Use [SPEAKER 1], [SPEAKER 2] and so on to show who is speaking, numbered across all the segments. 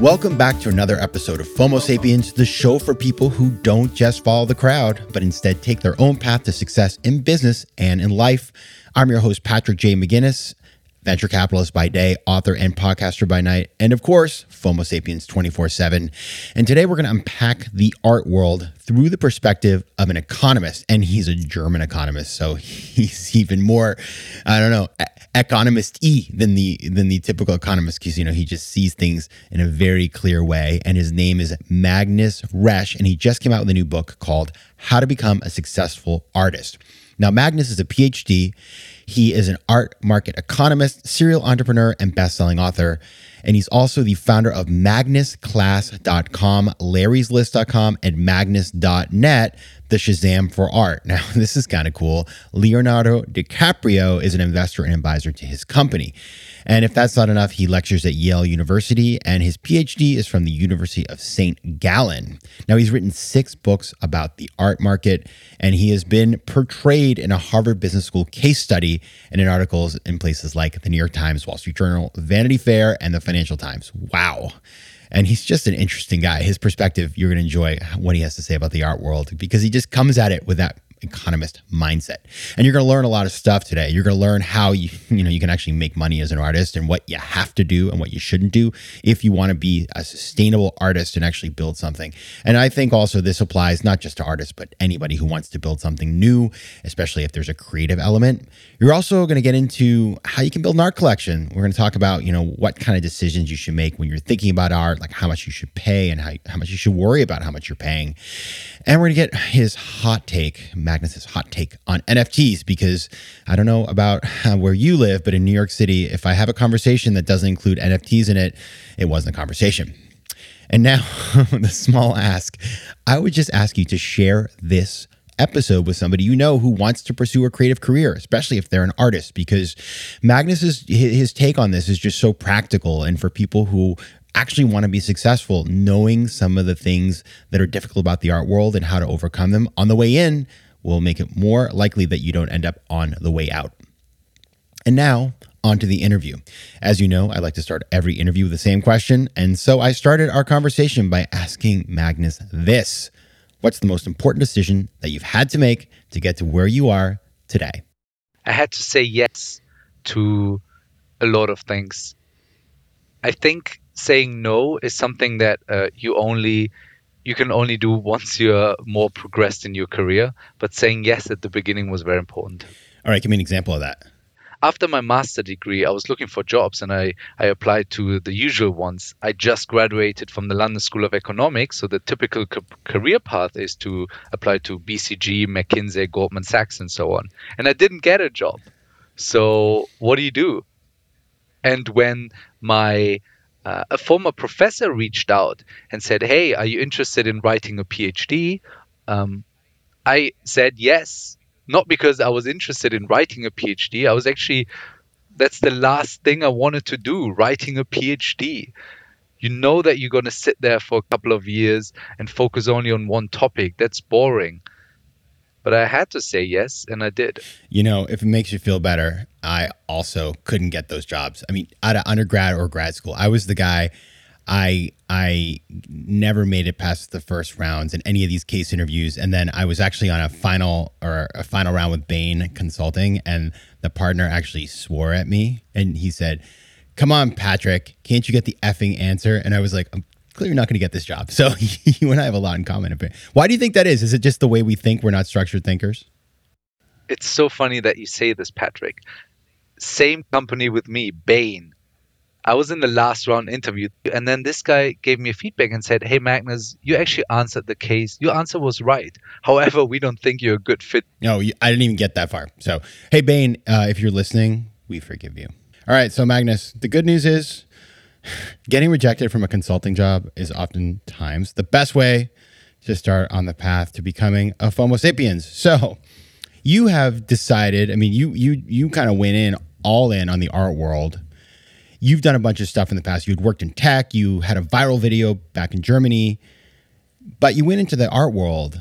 [SPEAKER 1] Welcome back to another episode of FOMO Sapiens, the show for people who don't just follow the crowd, but instead take their own path to success in business and in life. I'm your host, Patrick J. McGinnis venture capitalist by day, author and podcaster by night, and of course, FOMO Sapiens 24 7. And today we're going to unpack the art world through the perspective of an economist. And he's a German economist, so he's even more, I don't know, economist e than the than the typical economist because you know he just sees things in a very clear way and his name is Magnus Resch and he just came out with a new book called How to Become a Successful Artist. Now Magnus is a PhD he is an art market economist, serial entrepreneur, and best-selling author. And he's also the founder of MagnusClass.com, Larry'sList.com, and Magnus.net, the Shazam for art. Now, this is kind of cool. Leonardo DiCaprio is an investor and advisor to his company. And if that's not enough, he lectures at Yale University, and his PhD is from the University of St. Gallen. Now, he's written six books about the art market, and he has been portrayed in a Harvard Business School case study and in articles in places like the New York Times, Wall Street Journal, Vanity Fair, and the Financial Times. Wow. And he's just an interesting guy. His perspective, you're going to enjoy what he has to say about the art world because he just comes at it with that economist mindset. And you're going to learn a lot of stuff today. You're going to learn how you, you know, you can actually make money as an artist and what you have to do and what you shouldn't do if you want to be a sustainable artist and actually build something. And I think also this applies not just to artists, but anybody who wants to build something new, especially if there's a creative element. You're also going to get into how you can build an art collection. We're going to talk about, you know, what kind of decisions you should make when you're thinking about art, like how much you should pay and how, how much you should worry about how much you're paying. And we're going to get his hot take Magnus's hot take on NFTs because I don't know about where you live, but in New York City, if I have a conversation that doesn't include NFTs in it, it wasn't a conversation. And now, the small ask I would just ask you to share this episode with somebody you know who wants to pursue a creative career, especially if they're an artist, because Magnus's his take on this is just so practical. And for people who actually want to be successful, knowing some of the things that are difficult about the art world and how to overcome them on the way in will make it more likely that you don't end up on the way out. And now, on to the interview. As you know, I like to start every interview with the same question. And so I started our conversation by asking Magnus this What's the most important decision that you've had to make to get to where you are today?
[SPEAKER 2] I had to say yes to a lot of things. I think saying no is something that uh, you only you can only do once you're more progressed in your career. But saying yes at the beginning was very important.
[SPEAKER 1] All right, give me an example of that.
[SPEAKER 2] After my master degree, I was looking for jobs and I, I applied to the usual ones. I just graduated from the London School of Economics, so the typical ca- career path is to apply to BCG, McKinsey, Goldman Sachs, and so on. And I didn't get a job. So, what do you do? And when my uh, a former professor reached out and said, Hey, are you interested in writing a PhD? Um, I said yes, not because I was interested in writing a PhD. I was actually, that's the last thing I wanted to do, writing a PhD. You know that you're going to sit there for a couple of years and focus only on one topic. That's boring but I had to say yes, and I did.
[SPEAKER 1] You know, if it makes you feel better, I also couldn't get those jobs. I mean, out of undergrad or grad school, I was the guy. I I never made it past the first rounds in any of these case interviews, and then I was actually on a final or a final round with Bain Consulting, and the partner actually swore at me, and he said, come on, Patrick, can't you get the effing answer? And I was like, I'm clearly you're not going to get this job. So you and I have a lot in common. Why do you think that is? Is it just the way we think? We're not structured thinkers.
[SPEAKER 2] It's so funny that you say this, Patrick. Same company with me, Bain. I was in the last round interview, and then this guy gave me a feedback and said, Hey, Magnus, you actually answered the case. Your answer was right. However, we don't think you're a good fit.
[SPEAKER 1] No, I didn't even get that far. So, hey, Bain, uh, if you're listening, we forgive you. All right. So, Magnus, the good news is getting rejected from a consulting job is oftentimes the best way to start on the path to becoming a FOMO sapiens. So, you have decided, I mean, you you you kind of went in all in on the art world You've done a bunch of stuff in the past. You'd worked in tech, you had a viral video back in Germany, but you went into the art world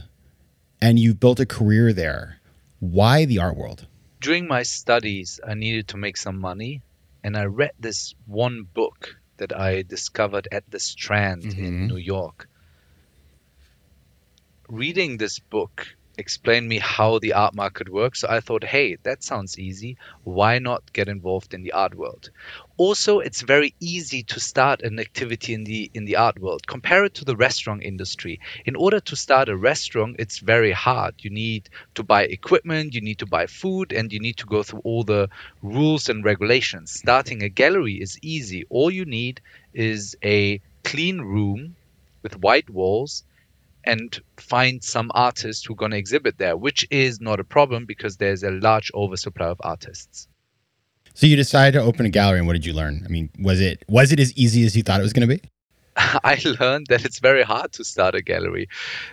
[SPEAKER 1] and you built a career there. Why the art world?
[SPEAKER 2] During my studies, I needed to make some money, and I read this one book that I discovered at the Strand mm-hmm. in New York. Reading this book explained me how the art market works. So I thought, hey, that sounds easy. Why not get involved in the art world? Also, it's very easy to start an activity in the in the art world. Compare it to the restaurant industry. In order to start a restaurant, it's very hard. You need to buy equipment, you need to buy food, and you need to go through all the rules and regulations. Starting a gallery is easy. All you need is a clean room with white walls and find some artists who are going to exhibit there, which is not a problem because there's a large oversupply of artists.
[SPEAKER 1] So you decided to open a gallery, and what did you learn? I mean, was it was it as easy as you thought it was going to be?
[SPEAKER 2] I learned that it's very hard to start a gallery.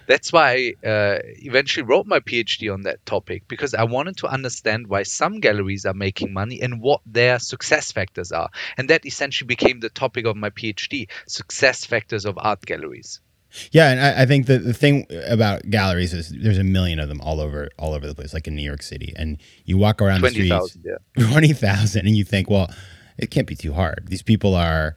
[SPEAKER 2] That's why I uh, eventually wrote my PhD on that topic because I wanted to understand why some galleries are making money and what their success factors are. And that essentially became the topic of my PhD success factors of art galleries.
[SPEAKER 1] Yeah, and I, I, think the, the thing about galleries is there's a million of them all over all over the place, like in New York City, and you walk around 20, the streets, 000, yeah. twenty thousand, and you think, well, it can't be too hard. These people are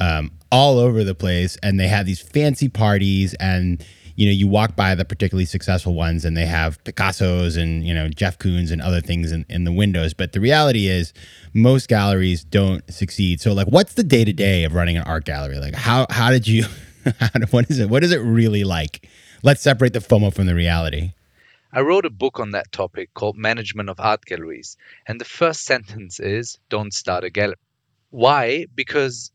[SPEAKER 1] um, all over the place, and they have these fancy parties, and you know, you walk by the particularly successful ones, and they have Picasso's and you know Jeff Koons and other things in, in the windows. But the reality is, most galleries don't succeed. So, like, what's the day to day of running an art gallery? Like, how how did you what is it? What is it really like? Let's separate the FOMO from the reality.
[SPEAKER 2] I wrote a book on that topic called Management of Art Galleries. And the first sentence is don't start a gallery. Why? Because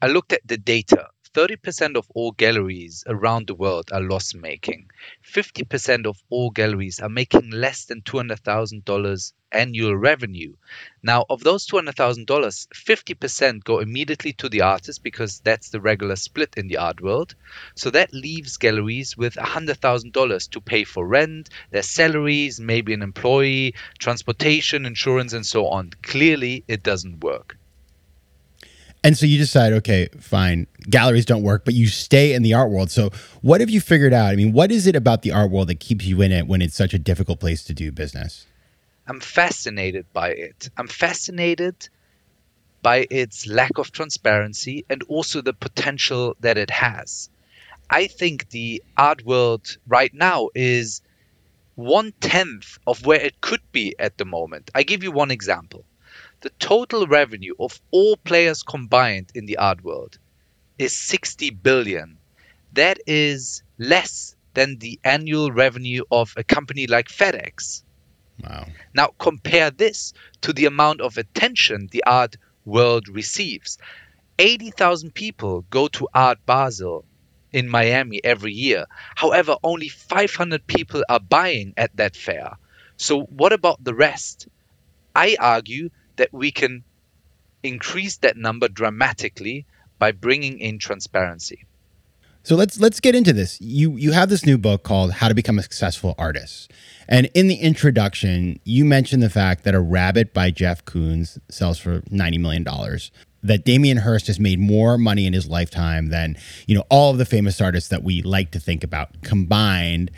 [SPEAKER 2] I looked at the data 30% of all galleries around the world are loss making. 50% of all galleries are making less than $200,000 annual revenue. Now, of those $200,000, 50% go immediately to the artist because that's the regular split in the art world. So that leaves galleries with $100,000 to pay for rent, their salaries, maybe an employee, transportation, insurance, and so on. Clearly, it doesn't work.
[SPEAKER 1] And so you decide, okay, fine, galleries don't work, but you stay in the art world. So what have you figured out? I mean, what is it about the art world that keeps you in it when it's such a difficult place to do business?
[SPEAKER 2] I'm fascinated by it. I'm fascinated by its lack of transparency and also the potential that it has. I think the art world right now is one tenth of where it could be at the moment. I give you one example the total revenue of all players combined in the art world is 60 billion. That is less than the annual revenue of a company like FedEx.
[SPEAKER 1] Wow.
[SPEAKER 2] Now compare this to the amount of attention the art world receives. 80,000 people go to Art Basel in Miami every year. However, only 500 people are buying at that fair. So, what about the rest? I argue that we can increase that number dramatically by bringing in transparency.
[SPEAKER 1] So let's let's get into this. You you have this new book called How to Become a Successful Artist. And in the introduction, you mentioned the fact that a rabbit by Jeff Koons sells for $90 million. That Damien Hirst has made more money in his lifetime than, you know, all of the famous artists that we like to think about combined.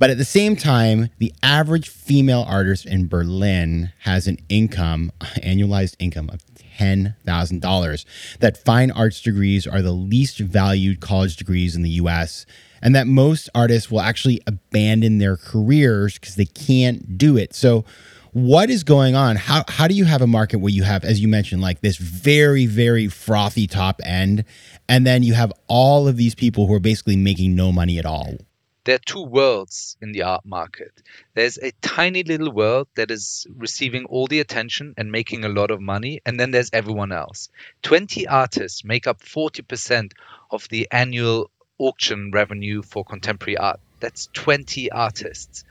[SPEAKER 1] But at the same time, the average female artist in Berlin has an income, annualized income of $10,000. That fine arts degrees are the least valued college degrees in the US, and that most artists will actually abandon their careers because they can't do it. So,
[SPEAKER 3] what is going on? How how do you have a market where you have, as you mentioned, like this very very frothy top end, and then you have all of these people who are basically making no money at all?
[SPEAKER 2] There are two worlds in the art market. There's a tiny little world that is receiving all the attention and making a lot of money, and then there's everyone else. 20 artists make up 40% of the annual auction revenue for contemporary art. That's 20 artists.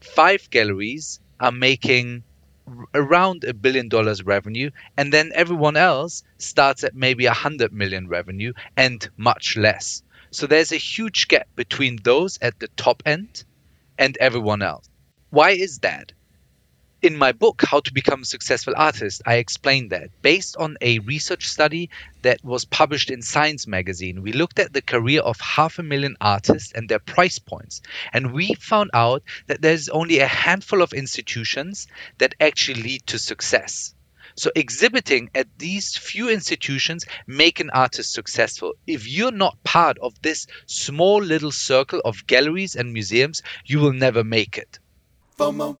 [SPEAKER 2] Five galleries are making around a billion dollars revenue and then everyone else starts at maybe a hundred million revenue and much less so there's a huge gap between those at the top end and everyone else. Why is that? In my book, How to Become a Successful Artist, I explained that. Based on a research study that was published in Science magazine, we looked at the career of half a million artists and their price points. And we found out that there's only a handful of institutions that actually lead to success. So exhibiting at these few institutions make an artist successful. If you're not part of this small little circle of galleries and museums, you will never make it.
[SPEAKER 1] FOMO.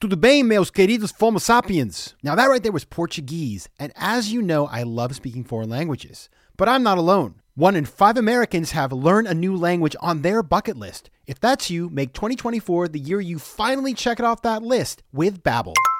[SPEAKER 1] Tudo bem, meus queridos Fomo sapiens? Now, that right there was Portuguese. And as you know, I love speaking foreign languages. But I'm not alone. One in five Americans have learned a new language on their bucket list. If that's you, make 2024 the year you finally check it off that list with Babbel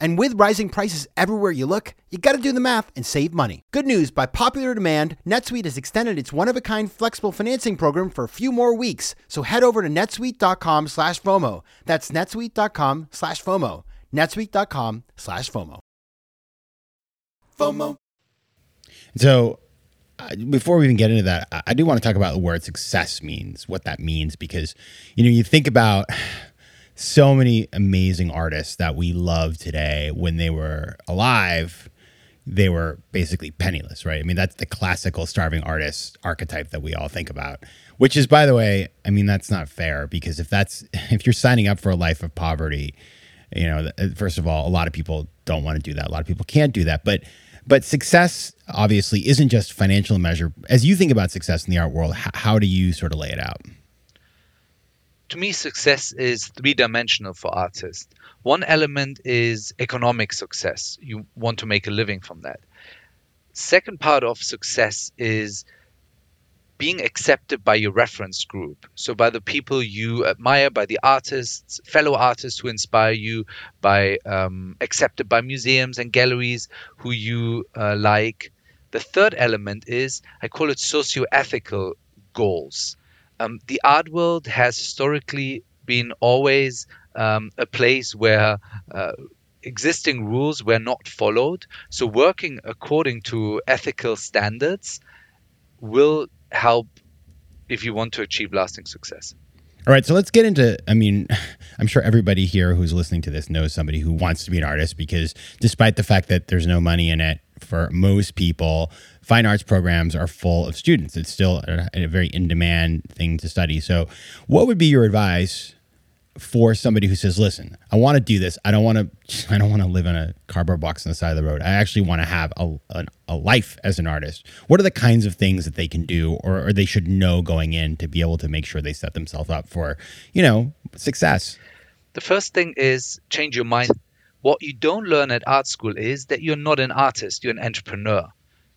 [SPEAKER 1] And with rising prices everywhere you look, you got to do the math and save money. Good news by popular demand, NetSuite has extended its one of a kind flexible financing program for a few more weeks. So head over to netsuite.com slash FOMO. That's netsuite.com slash FOMO. netsuite.com slash FOMO.
[SPEAKER 3] FOMO. So uh, before we even get into that, I, I do want to talk about the word success means, what that means, because, you know, you think about so many amazing artists that we love today when they were alive they were basically penniless right? I mean that's the classical starving artist archetype that we all think about which is by the way i mean that's not fair because if that's if you're signing up for a life of poverty you know uh, first of all a lot of people don't want to do that. A lot of people can't do that. But but success obviously isn't just financial measure. As you think about success in the art world how, how do you sort of lay it out
[SPEAKER 2] to me, success is three dimensional for artists. One element is economic success. You want to make a living from that. Second part of success is being accepted by your reference group. So, by the people you admire, by the artists, fellow artists who inspire you, by um, accepted by museums and galleries who you uh, like. The third element is I call it socio ethical goals um, the art world has historically been always um, a place where uh, existing rules were not followed. So, working according to ethical standards will help if you want to achieve lasting success.
[SPEAKER 3] All right, so let's get into. I mean, I'm sure everybody here who's listening to this knows somebody who wants to be an artist because despite the fact that there's no money in it for most people, fine arts programs are full of students. It's still a, a very in demand thing to study. So, what would be your advice
[SPEAKER 1] for somebody who says, "Listen, I want to do this. I don't want to. I don't want to live in a cardboard box on the side of the road. I actually want to have a, a, a life as an artist." What are the kinds of things that they can do, or, or they should know going in to be able to make sure they set themselves up for, you know, success?
[SPEAKER 2] The first thing is change your mind. What you don't learn at art school is that you're not an artist; you're an entrepreneur.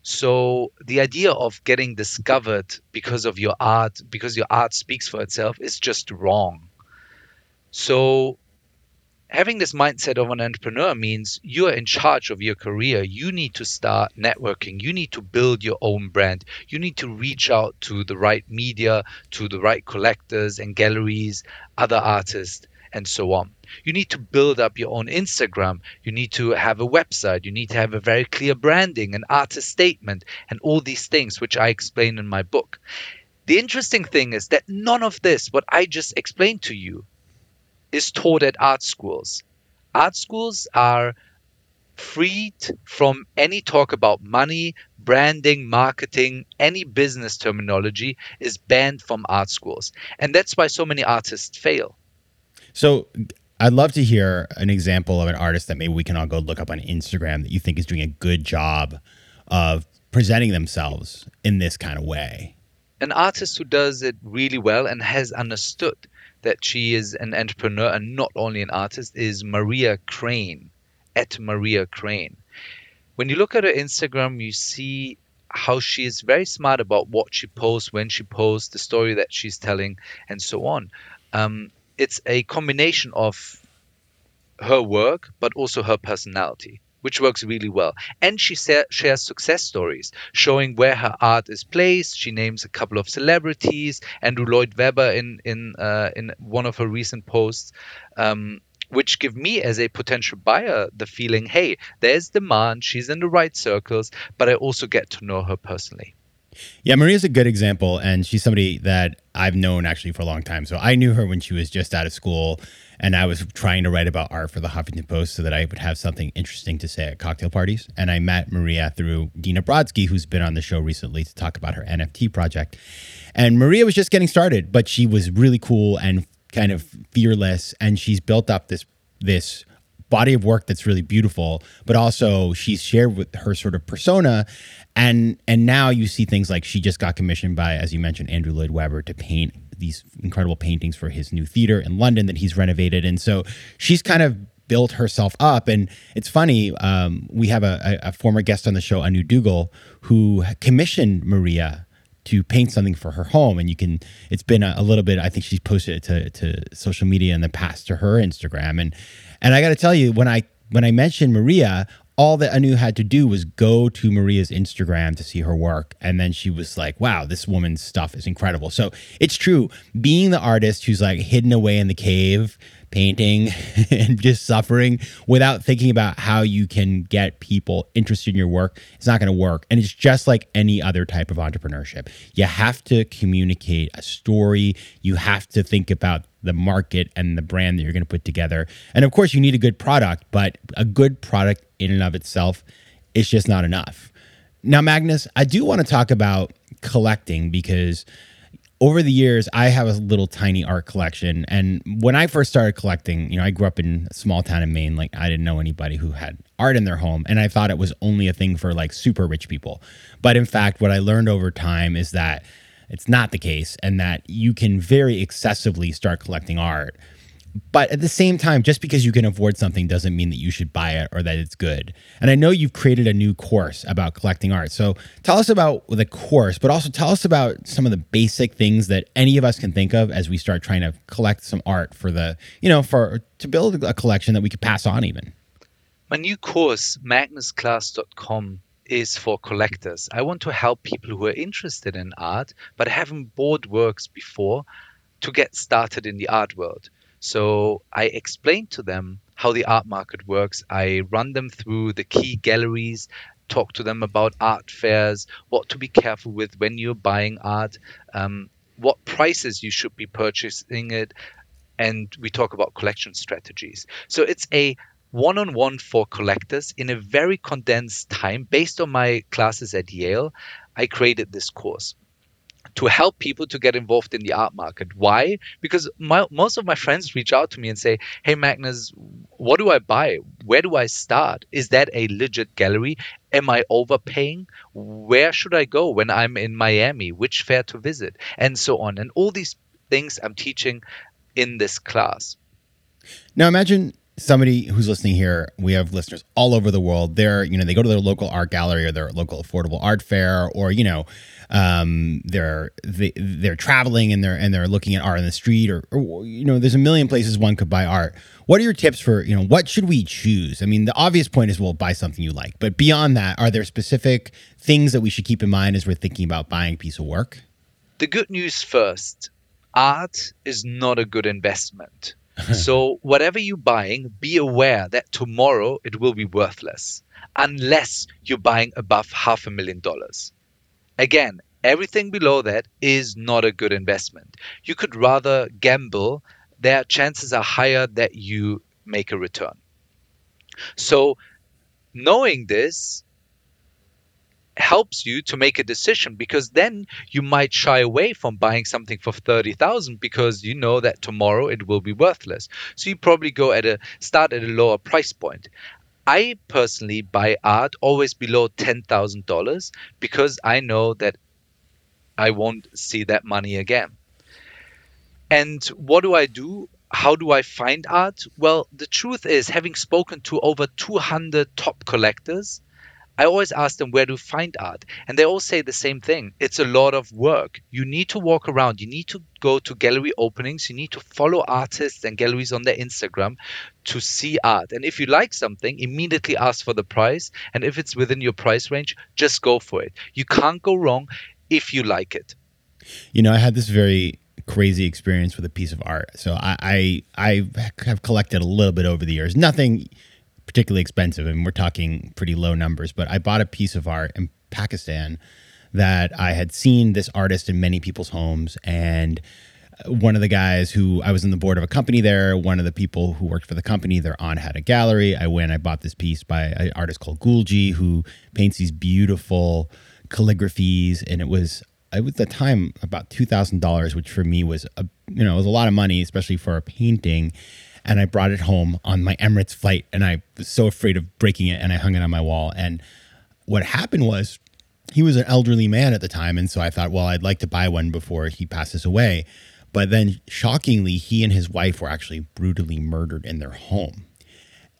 [SPEAKER 2] So the idea of getting discovered because of your art, because your art speaks for itself, is just wrong so having this mindset of an entrepreneur means you are in charge of your career. You need to start networking. You need to build your own brand. You need to reach out to the right media, to the right collectors and galleries, other artists, and so on. You need to build up your own Instagram. You need to have a website. You need to have a very clear branding, an artist statement, and all these things, which I explain in my book. The interesting thing is that none of this, what I just explained to you, is taught at art schools. Art schools are freed from any talk about money, branding, marketing, any business terminology is banned from art schools. And that's why so many artists fail.
[SPEAKER 1] So I'd love to hear an example of an artist that maybe we can all go look up on Instagram that you think is doing a good job of presenting themselves in this kind of way.
[SPEAKER 2] An artist who does it really well and has understood that she is an entrepreneur and not only an artist is Maria Kreyn, at Maria Kreyn. When you look at her Instagram, you see how she is very smart about what she posts, when she posts, the story that she's telling, and so on. Um, it's a combination of her work, but also her personality which works really well. And she sa- shares success stories, showing where her art is placed. She names a couple of celebrities, Andrew Lloyd Webber in in uh, in one of her recent posts. Um, which give me as a potential buyer the feeling hey there's demand she's in the right circles but i also get to know her personally
[SPEAKER 1] yeah, Maria's a good example, and she's somebody that I've known actually for a long time. So I knew her when she was just out of school, and I was trying to write about art for the Huffington Post so that I would have something interesting to say at cocktail parties. And I met Maria through Dina Brodsky, who's been on the show recently to talk about her NFT project. And Maria was just getting started, but she was really cool and kind of fearless, and she's built up this this body of work that's really beautiful, but also she's shared with her sort of persona. And and now you see things like she just got commissioned by as you mentioned andrew lloyd webber to paint these incredible paintings for his new theater in london that he's renovated. And so she's kind of built herself up. And it's funny um, we have a, a, former guest on the show anu duggal who commissioned maria to paint something for her home. And you can it's been a, a little bit i think she's posted it to, to social media in the past to her instagram. And and i got to tell you when i when I mentioned Maria, all that Anu had to do was go to Maria's Instagram to see her work. And then she was like, wow, this woman's stuff is incredible. So it's true. Being the artist who's like hidden away in the cave, painting and just suffering without thinking about how you can get people interested in your work, it's not going to work. And it's just like any other type of entrepreneurship. You have to communicate a story, you have to think about the market and the brand that you're going to put together. And of course, you need a good product, but a good product in and of itself is just not enough. Now, Magnus, I do want to talk about collecting because over the years, I have a little tiny art collection. And when I first started collecting, you know, I grew up in a small town in Maine. Like, I didn't know anybody who had art in their home. And I thought it was only a thing for like super rich people. But in fact, what I learned over time is that it's not the case and that you can very excessively start collecting art. But at the same time, just because you can afford something doesn't mean that you should buy it or that it's good. And I know you've created a new course about collecting art. So tell us about the course, but also tell us about some of the basic things that any of us can think of as we start trying to collect some art for the, you know, for to build a collection that we could pass on even.
[SPEAKER 2] My new course, magnusclass.com, is for collectors. I want to help people who are interested in art but haven't bought works before to get started in the art world. So I explain to them how the art market works. I run them through the key galleries, talk to them about art fairs, what to be careful with when you're buying art, um, what prices you should be purchasing it, and we talk about collection strategies. So it's a one on one for collectors in a very condensed time based on my classes at Yale. I created this course. To help people to get involved in the art market. Why? Because my, most of my friends reach out to me and say, Hey, Magnus, what do I buy? Where do I start? Is that a legit gallery? Am I overpaying? Where should I go when I'm in Miami? Which fair to visit? And so on. And all these things I'm teaching in this class.
[SPEAKER 1] Now imagine somebody who's listening here, we have listeners all over the world. They're, you know, they go to their local art gallery or their local affordable art fair, or you know, um, they're they, they're traveling and they're and they're looking at art in the street, or, or you know, there's a million places one could buy art. What are your tips for, you know, what should we choose? I mean, the obvious point is, well, buy something you like, but beyond that, are there specific things that we should keep in mind as we're thinking about buying a piece of work?
[SPEAKER 2] The good news first: art is not a good investment so whatever you're buying, be aware that tomorrow it will be worthless unless you're buying above half a million dollars. Again, everything below that is not a good investment. You could rather gamble. Their chances are higher that you make a return. So knowing this, helps you to make a decision because then you might shy away from buying something for 30,000 because you know that tomorrow it will be worthless. So you probably go at a start at a lower price point. I personally buy art always below $10,000 because I know that I won't see that money again. And what do I do? How do I find art? Well, the truth is, having spoken to over 200 top collectors, I always ask them where to find art, and they all say the same thing. It's a lot of work. You need to walk around. You need to go to gallery openings. You need to follow artists and galleries on their Instagram to see art. And if you like something, immediately ask for the price. And if it's within your price range, just go for it. You can't go wrong if you like it.
[SPEAKER 1] You know, I had this very crazy experience with a piece of art. So I I, I have collected a little bit over the years. Nothing particularly expensive. Mean, we're talking pretty low numbers, but I bought a piece of art in Pakistan that I had seen this artist in many people's homes. And one of the guys who I was in the board of a company there, one of the people who worked for the company, their aunt had a gallery. I went, I bought this piece by an artist called Gulgee who paints these beautiful calligraphies. And it was, it was at the time about $2,000, which for me was, a, you know, it was a lot of money, especially for a painting and I brought it home on my Emirates flight. And I was so afraid of breaking it, and I hung it on my wall. And what happened was he was an elderly man at the time, and so I thought, well, I'd like to buy one before he passes away. But then, shockingly, he and his wife were actually brutally murdered in their home.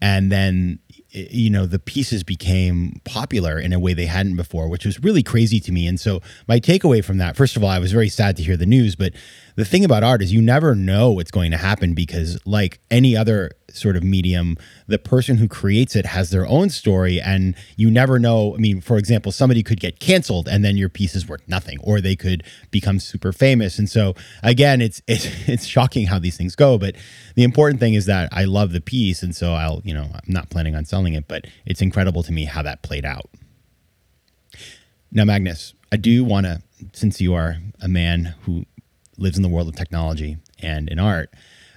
[SPEAKER 1] And then you know the pieces became popular in a way they hadn't before which was really crazy to me. And so my takeaway from that first of all i was very sad to hear the news but the thing about art is you never know what's going to happen because like any other sort of medium. The person who creates it has their own story and you never know. I mean for example somebody could get canceled and then your piece is worth nothing or they could become super famous. And so again it's it's it's shocking how these things go but the important thing is that i love the piece and so i'll you know i'm not planning on selling it but it's incredible to me how that played out. Now magnus i do want to since you are a man who lives in the world of technology and in art.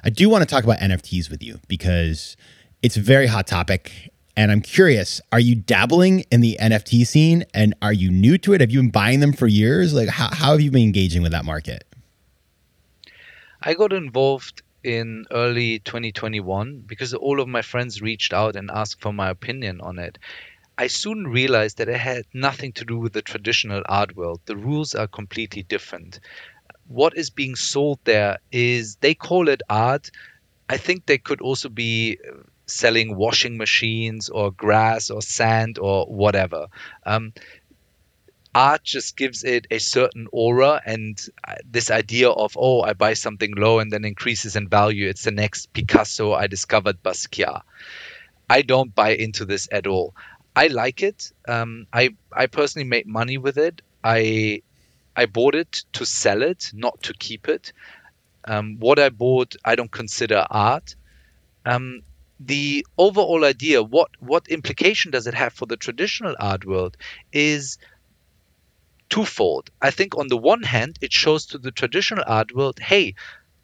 [SPEAKER 1] I do want to talk about NFTs with you because it's a very hot topic. And I'm curious, are you dabbling in the NFT scene and are you new to it? Have you been buying them for years? Like, how, how have you been engaging with that market?
[SPEAKER 2] I got involved in early 2021 because all of my friends reached out and asked for my opinion on it. I soon realized that it had nothing to do with the traditional art world. The rules are completely different what is being sold there is they call it art. I think they could also be selling washing machines or grass or sand or whatever. Um, art just gives it a certain aura and uh, this idea of oh i buy something low and then increases in value. It's the next picasso i discovered basquiat. I don't buy into this at all. I like it. Um, i i personally make money with it. I I bought it to sell it, not to keep it. Um, what I bought, I don't consider art. Um, the overall idea, what what implication does it have for the traditional art world, is twofold. I think on the one hand, it shows to the traditional art world, hey,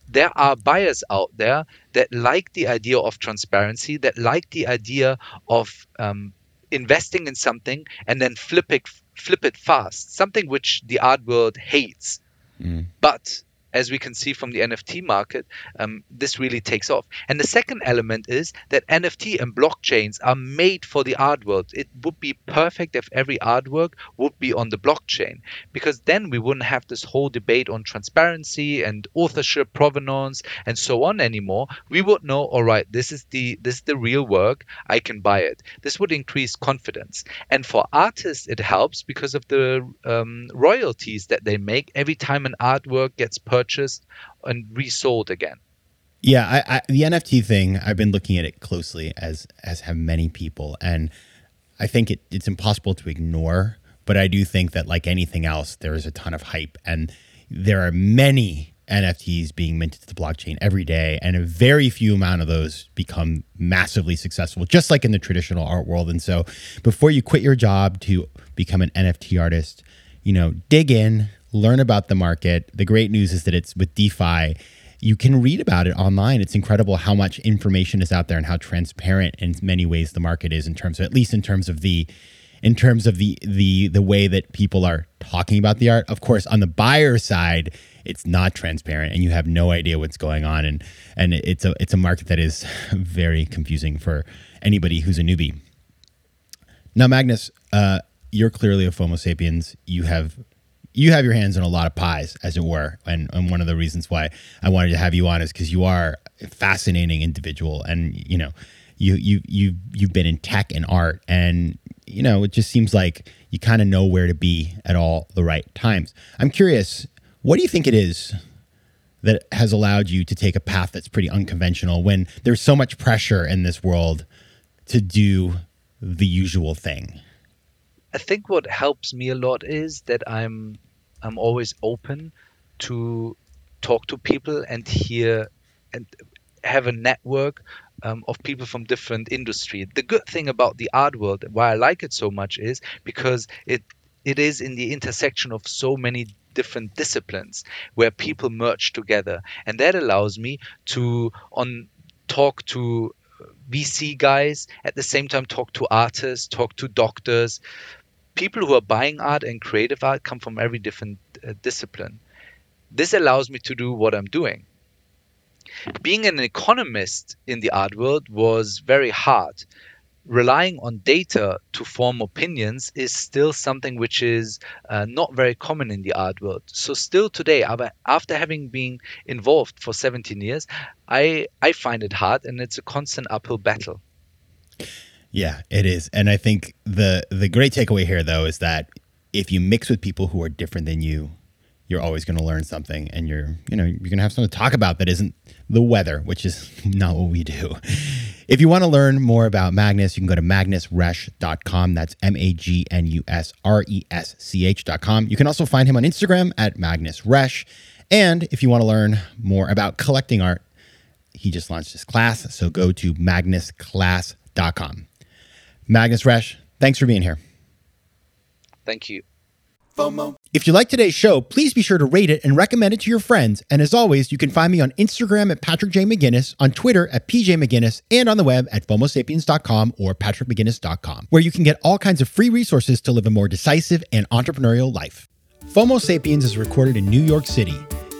[SPEAKER 2] there are buyers out there that like the idea of transparency, that like the idea of um, investing in something and then flip it flip it fast, something which the art world hates. Mm. But as we can see from the NFT market, um, this really takes off. And the second element is that NFT and blockchains are made for the art world. It would be perfect if every artwork would be on the blockchain, because then we wouldn't have this whole debate on transparency and authorship provenance and so on anymore. We would know, all right, this is the this is the real work. I can buy it. This would increase confidence. And for artists, it helps because of the um, royalties that they make every time an artwork gets purchased purchased and resold again.
[SPEAKER 1] Yeah, I, I, the NFT thing, I've been looking at it closely, as as have many people, and I think it, it's impossible to ignore. But I do think that, like anything else, there is a ton of hype, and there are many NFTs being minted to the blockchain every day, and a very few amount of those become massively successful, just like in the traditional art world. And so, before you quit your job to become an NFT artist, you know, dig in, learn about the market. The great news is that it's with DeFi. You can read about it online. It's incredible how much information is out there and how transparent in many ways the market is in terms of at least in terms of the in terms of the the the way that people are talking about the art. Of course, on the buyer side, it's not transparent and you have no idea what's going on and and it's a it's a market that is very confusing for anybody who's a newbie. Now, Magnus, uh, you're clearly a FOMO sapiens. You have you have your hands on a lot of pies, as it were. And, and one of the reasons why I wanted to have you on is because you are a fascinating individual, and you know, you you you you've been in tech and art, and you know, it just seems like you kind of know where to be at all the right times. I'm curious, what do you think it is that has allowed you to take a path that's pretty unconventional when there's so much pressure in this world to do the usual thing?
[SPEAKER 2] I think what helps me a lot is that I'm I'm always open to talk to people and hear and have a network um, of people from different industry. The good thing about the art world, why I like it so much, is because it it is in the intersection of so many different disciplines where people merge together, and that allows me to on talk to VC guys at the same time talk to artists, talk to doctors, people who are buying art and creative art come from every different uh, discipline. This allows me to do what I'm doing. Being an economist in the art world was very hard. Relying on data to form opinions is still something which is uh, not very common in the art world. So, still today, after having been involved for 17 years, I, I find it hard and it's a constant uphill battle.
[SPEAKER 1] Yeah, it is. And I think the the great takeaway here though is that if you mix with people who are different than you, you're always going to learn something and you're, you know, you're going to have something to talk about that isn't the weather, which is not what we do. If you want to learn more about Magnus, you can go to magnusresch.com. That's M A G N U S R E S C H.com. You can also find him on Instagram at magnusresch. And if you want to learn more about collecting art, he just launched his class. So go to magnusclass.com. Magnus Resch, thanks for being here.
[SPEAKER 2] Thank you.
[SPEAKER 1] FOMO. If you like today's show, please be sure to rate it and recommend it to your friends. And as always, you can find me on Instagram at Patrick J. McGinnis, on Twitter at PJ McGinnis, and on the web at FOMOSapiens.com or PatrickMcGinnis.com, where you can get all kinds of free resources to live a more decisive and entrepreneurial life. FOMO Sapiens is recorded in New York City.